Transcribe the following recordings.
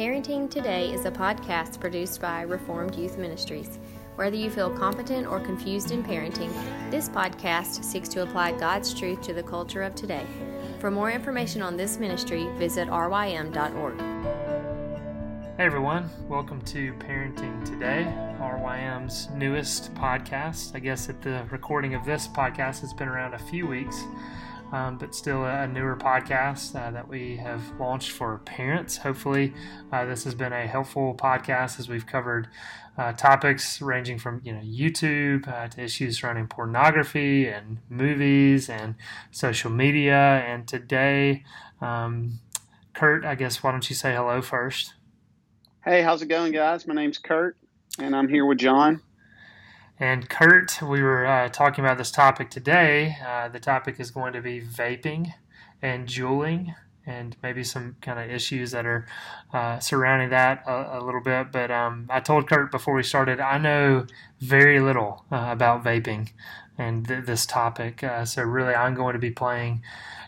Parenting Today is a podcast produced by Reformed Youth Ministries. Whether you feel competent or confused in parenting, this podcast seeks to apply God's truth to the culture of today. For more information on this ministry, visit rym.org. Hey everyone, welcome to Parenting Today, RYM's newest podcast. I guess at the recording of this podcast, it's been around a few weeks um, but still a newer podcast uh, that we have launched for parents. Hopefully, uh, this has been a helpful podcast as we've covered uh, topics ranging from you know YouTube uh, to issues surrounding pornography and movies and social media. And today, um, Kurt, I guess why don't you say hello first? Hey, how's it going, guys? My name's Kurt, and I'm here with John. And Kurt, we were uh, talking about this topic today. Uh, the topic is going to be vaping and juuling, and maybe some kind of issues that are uh, surrounding that a, a, little bit. But um, I told Kurt before we started, I know very little uh, about vaping and th- this topic. Uh, so really, I'm going to be playing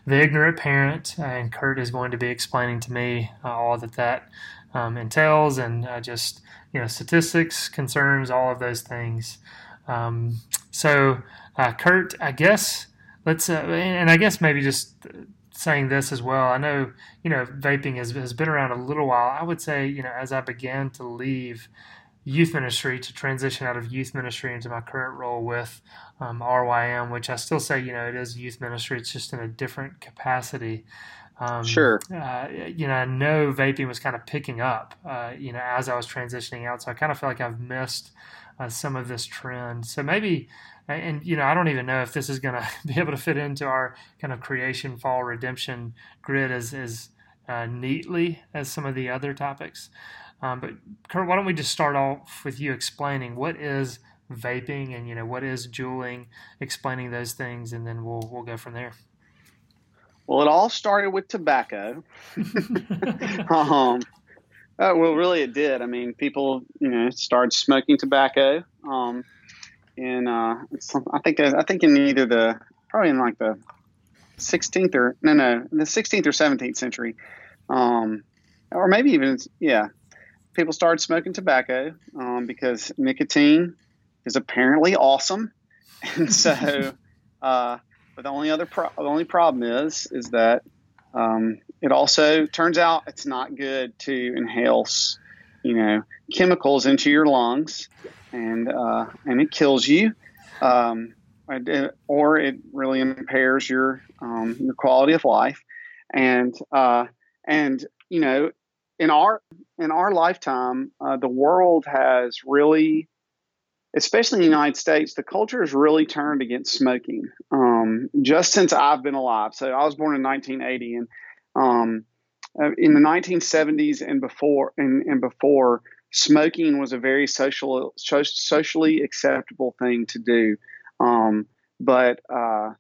the ignorant parent, and Kurt is going to be explaining to me uh, all that that um, entails and just you know statistics, concerns, all of those things. Um, so, uh, Kurt, I guess let's, uh, and I guess maybe just saying this as well. I know, you know, vaping has, has been around a little while. I would say, you know, as I began to leave youth ministry to transition out of youth ministry into my current role with um, RYM, which I still say, you know, it is youth ministry. It's just in a different capacity. Um, sure. Uh, you know, I know vaping was kind of picking up, uh, you know, as I was transitioning out. So I kind of feel like I've missed uh, some of this trend. So maybe, and you know, I don't even know if this is going to be able to fit into our kind of creation, fall, redemption grid as as uh, neatly as some of the other topics. Um, but Kurt, why don't we just start off with you explaining what is vaping and you know what is juuling, explaining those things, and then we'll we'll go from there. Well, it all started with tobacco. um, uh, well, really, it did. I mean, people, you know, started smoking tobacco. Um, and uh, I think I think in either the probably in like the 16th or no no the 16th or 17th century, um, or maybe even yeah, people started smoking tobacco um, because nicotine is apparently awesome, and so. Uh, but the only other pro- the only problem is is that um, it also turns out it's not good to inhale, you know, chemicals into your lungs, and uh, and it kills you, um, or it really impairs your um, your quality of life, and uh, and you know, in our in our lifetime, uh, the world has really especially in the United States, the culture has really turned against smoking um, just since I've been alive. So I was born in 1980, and um, uh, in the 1970s and before, and, and, before, smoking was a very social, socially acceptable thing to do. Um, but uh,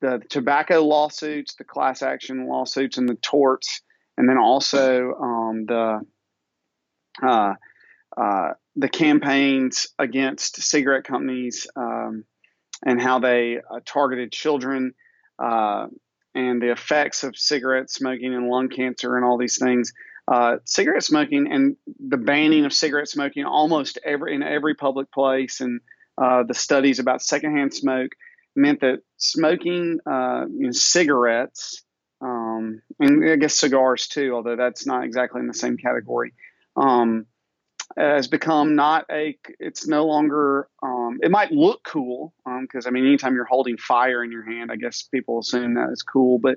the tobacco lawsuits, the class action lawsuits, and the torts, and then also um, the uh, uh, the campaigns against cigarette companies um, and how they uh, targeted children uh, and the effects of cigarette smoking and lung cancer and all these things. Uh, cigarette smoking and the banning of cigarette smoking almost every in every public place and the studies about secondhand smoke meant that smoking you know, cigarettes um, and I guess cigars too, although that's not exactly in the same category. Um, has become not a it's no longer um, it might look cool because um, i mean anytime you're holding fire in your hand i guess people assume that is cool but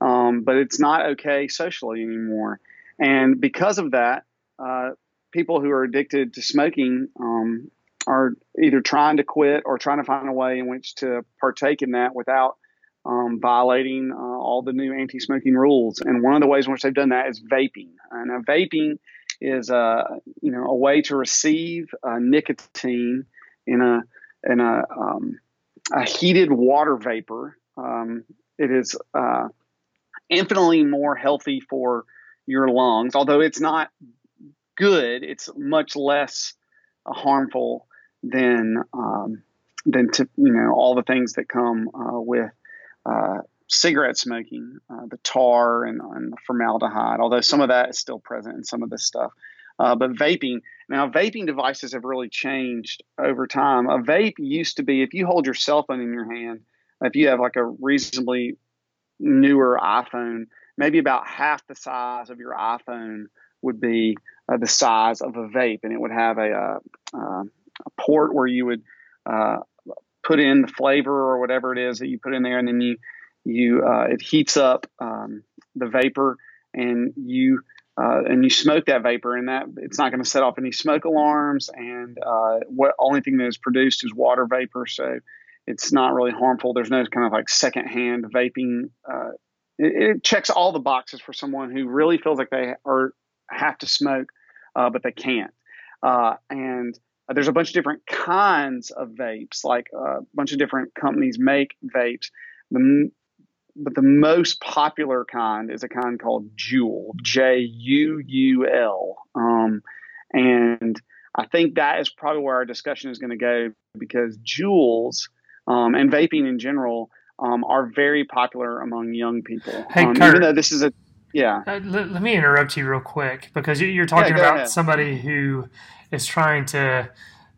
um, but it's not okay socially anymore. And because of that uh, people who are addicted to smoking um, are either trying to quit or trying to find a way in which to partake in that without um, violating uh, all the new anti-smoking rules. And one of the ways in which they've done that is vaping. And uh, vaping is a you know a way to receive uh, nicotine in a in a um, a heated water vapor. Um, it is uh, infinitely more healthy for your lungs, although it's not good. It's much less uh, harmful than um, than to you know all the things that come uh, with uh, cigarette smoking, uh, the tar and, and, the formaldehyde, although some of that is still present in some of this stuff. Uh, but vaping, now vaping devices have really changed over time. A vape used to be if you hold your cell phone in your hand, if you have like a reasonably newer iPhone, maybe about half the size of your iPhone would be uh, the size of a vape, and it would have a, uh, uh, a port where you would uh, put in the flavor or whatever it is that you put in there, and then you you uh, it heats up um, the vapor, and you uh, and you smoke that vapor, and that it's not going to set off any smoke alarms, and what only thing that is produced is water vapor, so it's not really harmful. There's no kind of like secondhand vaping. It, it checks all the boxes for someone who really feels like they are have to smoke, uh, but they can't. Uh, and there's a bunch of different kinds of vapes, like uh, a bunch of different companies make vapes. The, but the most popular kind is a kind called Juul, J U U L. Um, and I think that is probably where our discussion is going to go because Juuls um, and vaping in general um, are very popular among young people. Hey, um, Kurt, even though this is a yeah. Uh, let, let, me interrupt you real quick because you're talking yeah, about ahead. somebody who is trying to,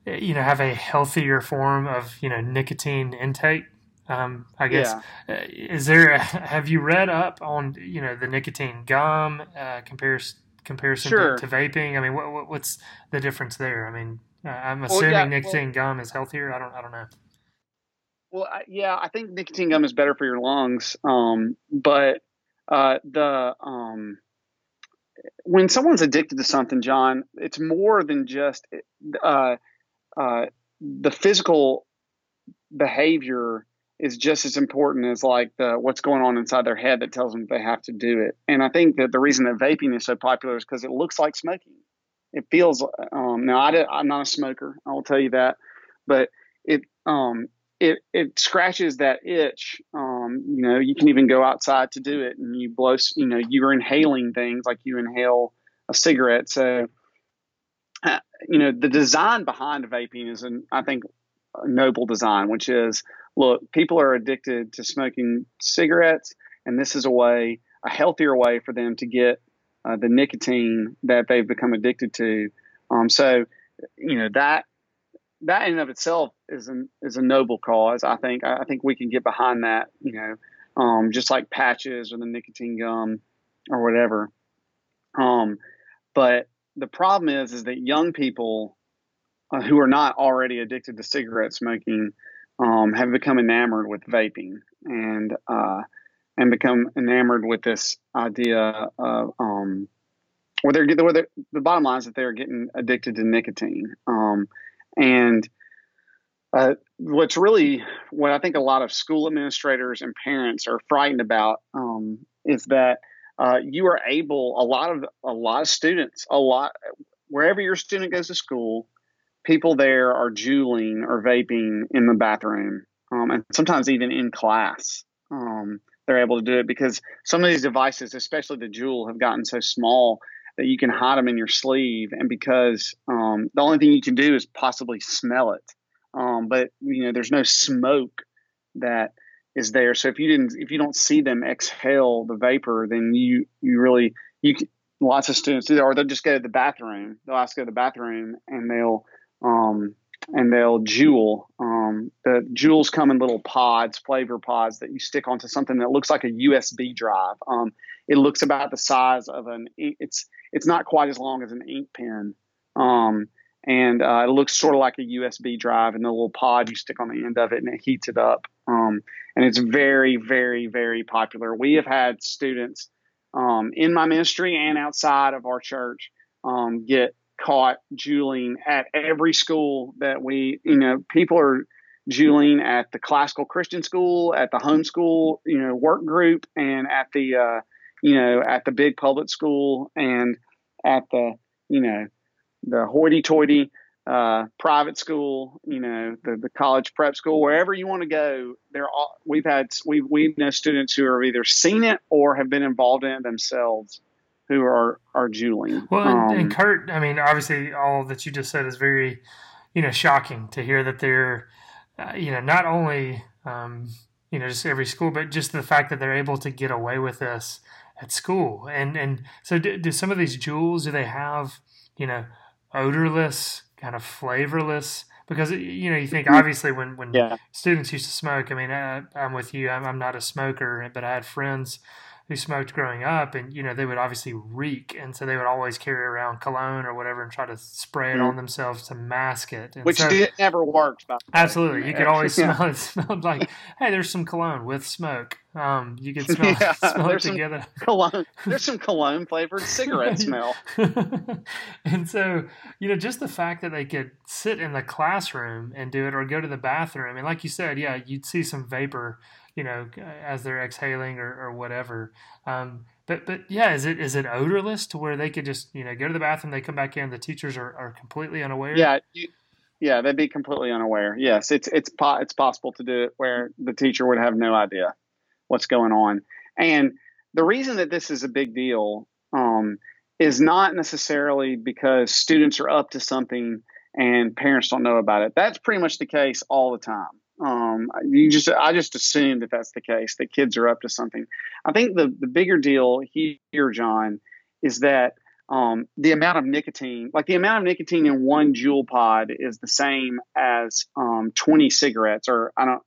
you know, have a healthier form of, you know, nicotine intake. Um, I guess yeah. uh, is there? A, have you read up on you know the nicotine gum uh, compares comparison sure. to, to, vaping? I mean, what, what, what's the difference there? I mean, uh, I'm assuming well, yeah, nicotine well, gum is healthier. I don't I don't know. Well, yeah, I think nicotine gum is better for your lungs, um, but uh, the um, when someone's addicted to something, John, it's more than just uh, uh, the physical behavior is just as important as like the what's going on inside their head that tells them they have to do it. And I think that the reason that vaping is so popular is because it looks like smoking. It feels um, now I am not a smoker, I will tell you that, but it um, it it scratches that itch. Um, you know, you can even go outside to do it, and you blow. You know, you're inhaling things like you inhale a cigarette. So, uh, you know, the design behind vaping is, an, I think, noble design, which is look, people are addicted to smoking cigarettes, and this is a way, a healthier way for them to get uh, the nicotine that they've become addicted to. Um, so, you know, that that in and of itself is an is a noble cause. I think I think we can get behind that. You know, um, just like patches or the nicotine gum or whatever. Um, but the problem is is that young people uh, who are not already addicted to cigarette smoking um, have become enamored with vaping and uh, and become enamored with this idea of um, where they're, the bottom line is that they're getting addicted to nicotine. Um, and uh, what's really what I think a lot of school administrators and parents are frightened about um, is that uh, you are able a lot of a lot of students a lot wherever your student goes to school, people there are juuling or vaping in the bathroom, um, and sometimes even in class. Um, they're able to do it because some of these devices, especially the Juul, have gotten so small that you can hide them in your sleeve, and because um, the only thing you can do is possibly smell it, um, but you know there's no smoke that is there. So if you didn't, if you don't see them exhale the vapor, then you you really you lots of students do that, or they'll just go to the bathroom. They'll ask to go to the bathroom, and they'll um, and they'll juul. Um, the Juuls come in little pods, flavor pods that you stick onto something that looks like a USB drive. Um, it looks about the size of an. It's it's not quite as long as an ink pen, um, and uh, it looks sort of like a USB drive. And the little pod you stick on the end of it, and it heats it up. Um, and it's very, very, very popular. We have had students um, in my ministry and outside of our church um, get caught juuling at every school that we, you know, people are juuling at the classical Christian school, at the homeschool, you know, work group, and at the, uh, you know, at the big public school, and at the, you know, the hoity-toity uh, private school, you know, the, the college prep school, wherever you want to go. There, we've had we we know students who have either seen it or have been involved in it themselves who are are juuling. Well, um, and, Kurt, I mean, obviously, all that you just said is very, you know, shocking to hear that they're, uh, you know, not only um, you know, just every school, but just the fact that they're able to get away with this at school. And and so, do, do some of these Juuls? do they have you know odorless, kind of flavorless? Because you know, you think mm-hmm. obviously when when yeah. students used to smoke. I mean, I, I'm with you. I'm, I'm not a smoker, but I had friends who smoked growing up, and you know they would obviously reek, and so they would always carry around cologne or whatever and try to spray it mm. on themselves to mask it. And Which so, did, never worked. Absolutely, you could always smell it. Smelled like, hey, there's some cologne with smoke. Um, you can smell, yeah, smell it together. Cologne. There's some cologne flavored cigarette smell. and so, you know, just the fact that they could sit in the classroom and do it, or go to the bathroom, and like you said, yeah, you'd see some vapor you know, as they're exhaling or, or whatever. Um, but but yeah, is it is it odorless to where they could just you know go to the bathroom, they come back in, the teachers are, are completely unaware? Yeah, you, yeah, they'd be completely unaware. Yes, it's it's po- it's possible to do it where the teacher would have no idea what's going on. And the reason that this is a big deal um, is not necessarily because students are up to something and parents don't know about it. That's pretty much the case all the time. Um, you just, I just assume that that's the case, that kids are up to something. I think the, the bigger deal here, John, is that um, the amount of nicotine, like the amount of nicotine in one Juul pod is the same as um, 20 cigarettes or I don't,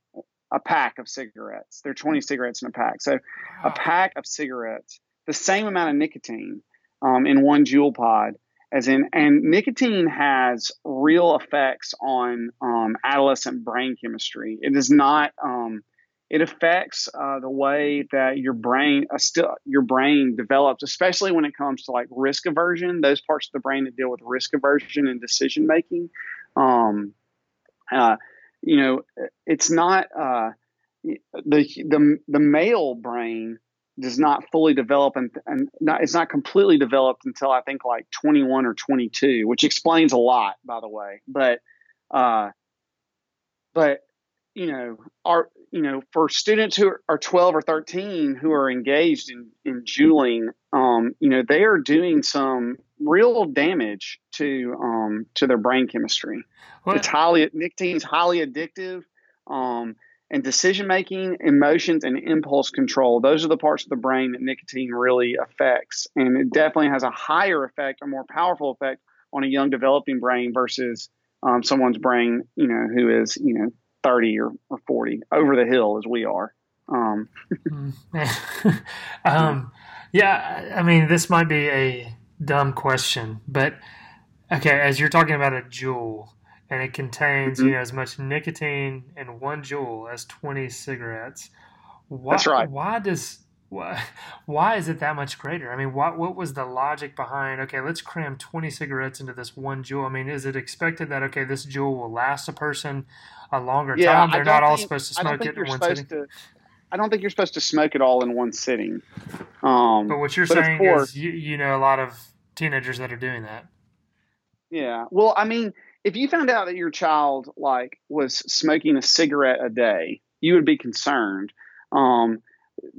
a pack of cigarettes. There are 20 cigarettes in a pack. So a pack of cigarettes, the same amount of nicotine um, in one Juul pod as in and nicotine has real effects on um, adolescent brain chemistry it is not um, it affects uh, the way that your brain uh, still your brain develops especially when it comes to like risk aversion those parts of the brain that deal with risk aversion and decision making um, uh, you know it's not uh, the the the male brain does not fully develop and, and not, it's not completely developed until I think like 21 or 22, which explains a lot, by the way. But, uh, but you know, are you know, for students who are 12 or 13 who are engaged in in juuling, um, you know, they are doing some real damage to um, to their brain chemistry. What? It's highly nicotine highly addictive. Um, and decision making, emotions, and impulse control. Those are the parts of the brain that nicotine really affects. And it definitely has a higher effect, a more powerful effect on a young developing brain versus um, someone's brain, you know, who is, you know, 30 or, or 40 over the hill as we are. Um, um, yeah, I mean, this might be a dumb question, but okay, as you're talking about a Juul, and it contains mm-hmm. you know as much nicotine in one Juul as 20 cigarettes. Why, That's right. Why does why, why is it that much greater? I mean, what what was the logic behind? Okay, let's cram 20 cigarettes into this one Juul. I mean, is it expected that okay, this Juul will last a person a longer yeah, time? They're not all supposed to smoke it in one sitting. To, I don't think you're supposed to smoke it all in one sitting. Um, but what you're but saying course, is, you, you know, a lot of teenagers that are doing that. Yeah. Well, I mean if you found out that your child like was smoking a cigarette a day, you would be concerned. Um,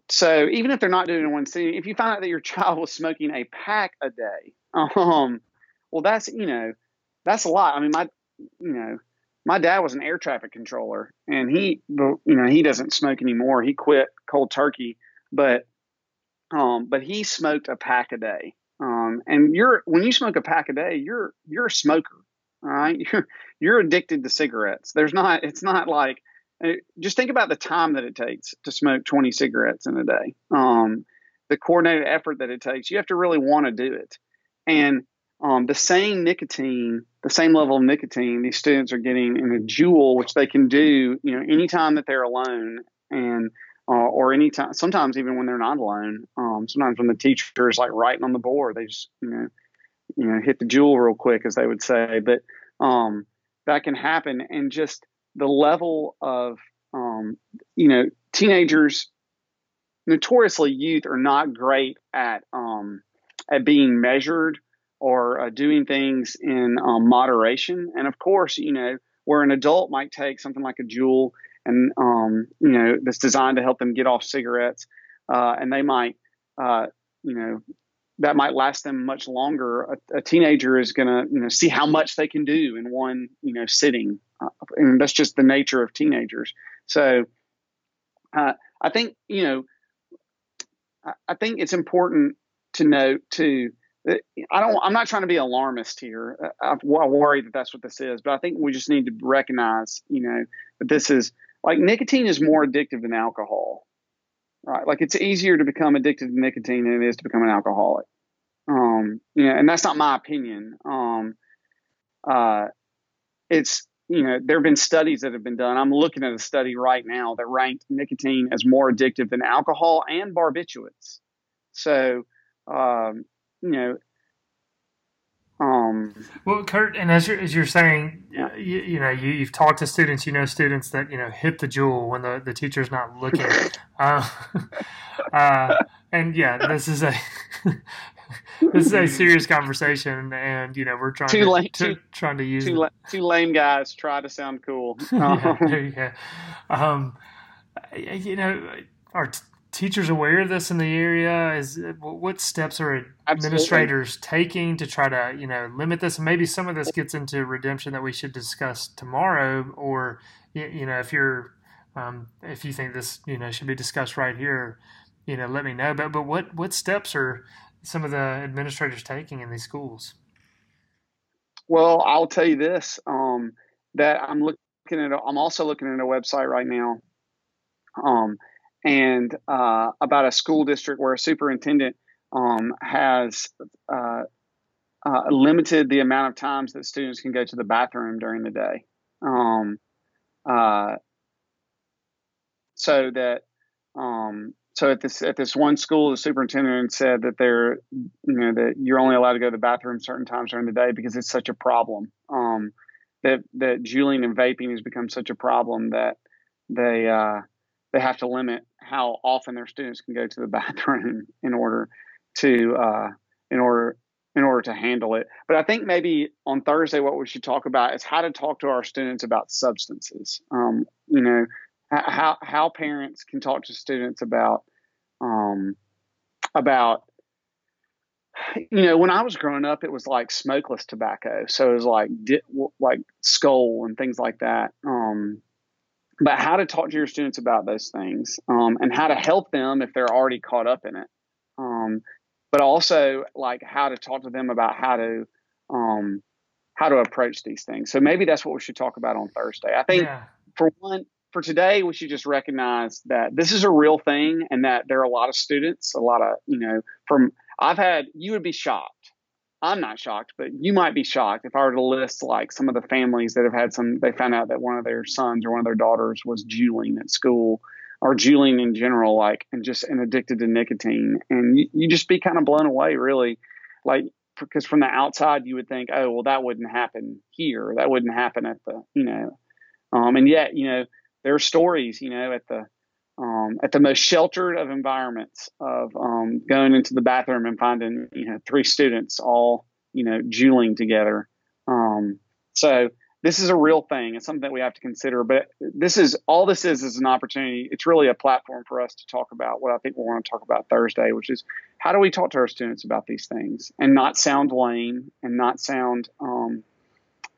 so even if they're not doing it in one sitting, if you find out that your child was smoking a pack a day, um, well, that's you know, that's a lot. I mean, my you know, my dad was an air traffic controller, and he you know he doesn't smoke anymore. He quit cold turkey, but um, but he smoked a pack a day. Um, and you're when you smoke a pack a day, you're you're a smoker. All right, you're you're addicted to cigarettes. There's not. It's not like. Uh, just think about the time that it takes to smoke 20 cigarettes in a day. Um, the coordinated effort that it takes. You have to really want to do it, and um, the same nicotine, the same level of nicotine, these students are getting in a Juul, which they can do, you know, anytime that they're alone, and uh, or anytime, sometimes even when they're not alone. Um, sometimes when the teacher is like writing on the board, they just, you know, you know hit the Juul real quick as they would say. But um, that can happen. And just the level of um, you know teenagers notoriously youth are not great at um, at being measured or uh, doing things in um, moderation and of course you know where an adult might take something like a Juul and um, you know that's designed to help them get off cigarettes uh, and they might uh, you know that might last them much longer. A, a teenager is going to, you know, see how much they can do in one, you know, sitting, uh, and that's just the nature of teenagers. So, uh, I think you know, I, I think it's important to note too. That I don't. I'm not trying to be alarmist here. I, I worry that that's what this is, but I think we just need to recognize, you know, that this is like nicotine is more addictive than alcohol, right? Like it's easier to become addicted to nicotine than it is to become an alcoholic. Um, you know, and that's not my opinion. Um, uh, it's you know, there have been studies that have been done. I'm looking at a study right now that ranked nicotine as more addictive than alcohol and barbiturates. So, um, you know, um, well, Kurt, and as you're, as you're saying, yeah. you, you, know, you, you've talked to students, you know, students that, you know, hit the Juul when the, the teacher's not looking. uh, uh, and yeah, this is a, this is a serious conversation, and you know we're trying to, lame, to two, trying to use two, two, lame guys try to sound cool. yeah, there you. Um, you know, are t- teachers aware of this in the area? Is what steps are administrators Absolutely. taking to try to you know limit this? And maybe some of this gets into redemption that we should discuss tomorrow, or you know if you're um, if you think this you know should be discussed right here, you know let me know. But but what what steps are some of the administrators taking in these schools? Well, I'll tell you this: um, that I'm looking at. I'm also looking at a website right now, um, and uh, about a school district where a superintendent um, has uh, uh, limited the amount of times that students can go to the bathroom during the day. Um, uh, so that um, so at this at this one school, the superintendent said that they're you know that you're only allowed to go to the bathroom certain times during the day because it's such a problem. Um, that that juuling and vaping has become such a problem that they uh, they have to limit how often their students can go to the bathroom in order to uh, in order in order to handle it. But I think maybe on Thursday, what we should talk about is how to talk to our students about substances. Um, you know, how how parents can talk to students about um, about you know when I was growing up, it was like smokeless tobacco, so it was like like Skoal and things like that. Um, but how to talk to your students about those things um, and how to help them if they're already caught up in it. Um, but also like how to talk to them about how to um, how to approach these things. So maybe that's what we should talk about on Thursday. I think yeah. for one, for today, we should just recognize that this is a real thing and that there are a lot of students, a lot of, you know, from, I've had, you would be shocked. I'm not shocked, but you might be shocked if I were to list like some of the families that have had some, they found out that one of their sons or one of their daughters was juuling at school or juuling in general, like, and just, and addicted to nicotine. And you, you just be kind of blown away, really. Like, because from the outside, you would think, oh, well, that wouldn't happen here. That wouldn't happen at the, you know, um, and yet, you know, there are stories, you know, at the um, at the most sheltered of environments of um, going into the bathroom and finding you know three students all you know juuling together. Um, so this is a real thing. It's something that we have to consider. But this is all this is is an opportunity. It's really a platform for us to talk about what I think we want to talk about Thursday, which is how do we talk to our students about these things and not sound lame and not sound um,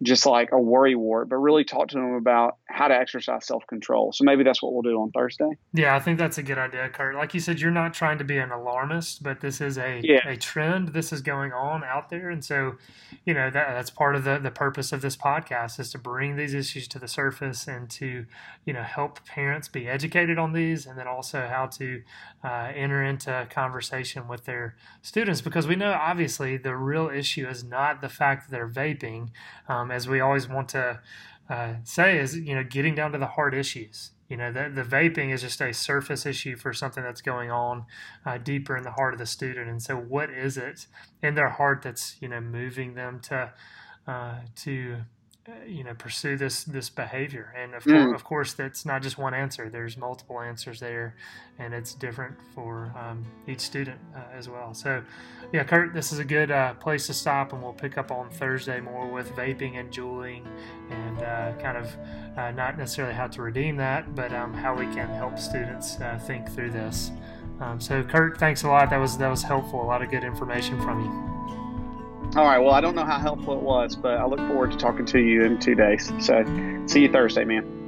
just like a worry wart, but really talk to them about how to exercise self control. So maybe that's what we'll do on Thursday. Yeah, I think that's a good idea, Kurt. Like you said, you're not trying to be an alarmist, but this is a yeah. a trend. This is going on out there, and so you know that that's part of the the purpose of this podcast is to bring these issues to the surface and to you know help parents be educated on these, and then also how to uh, enter into conversation with their students because we know obviously the real issue is not the fact that they're vaping. Um, as we always want to uh, say, is you know getting down to the hard issues. You know, the, the vaping is just a surface issue for something that's going on uh, deeper in the heart of the student. And so, what is it in their heart that's you know moving them to uh, to you know pursue this this behavior. And of, mm. of course that's not just one answer. There's multiple answers there and it's different for um, each student uh, as well. So yeah kurt this is a good uh, place to stop and we'll pick up on thursday more with vaping and juuling and uh, kind of uh, not necessarily how to redeem that but um, how we can help students uh, think through this. Um, so kurt thanks a lot. That was that was helpful. A lot of good information from you all right. Well, I don't know how helpful it was, but I look forward to talking to you in two days. So see you Thursday, man.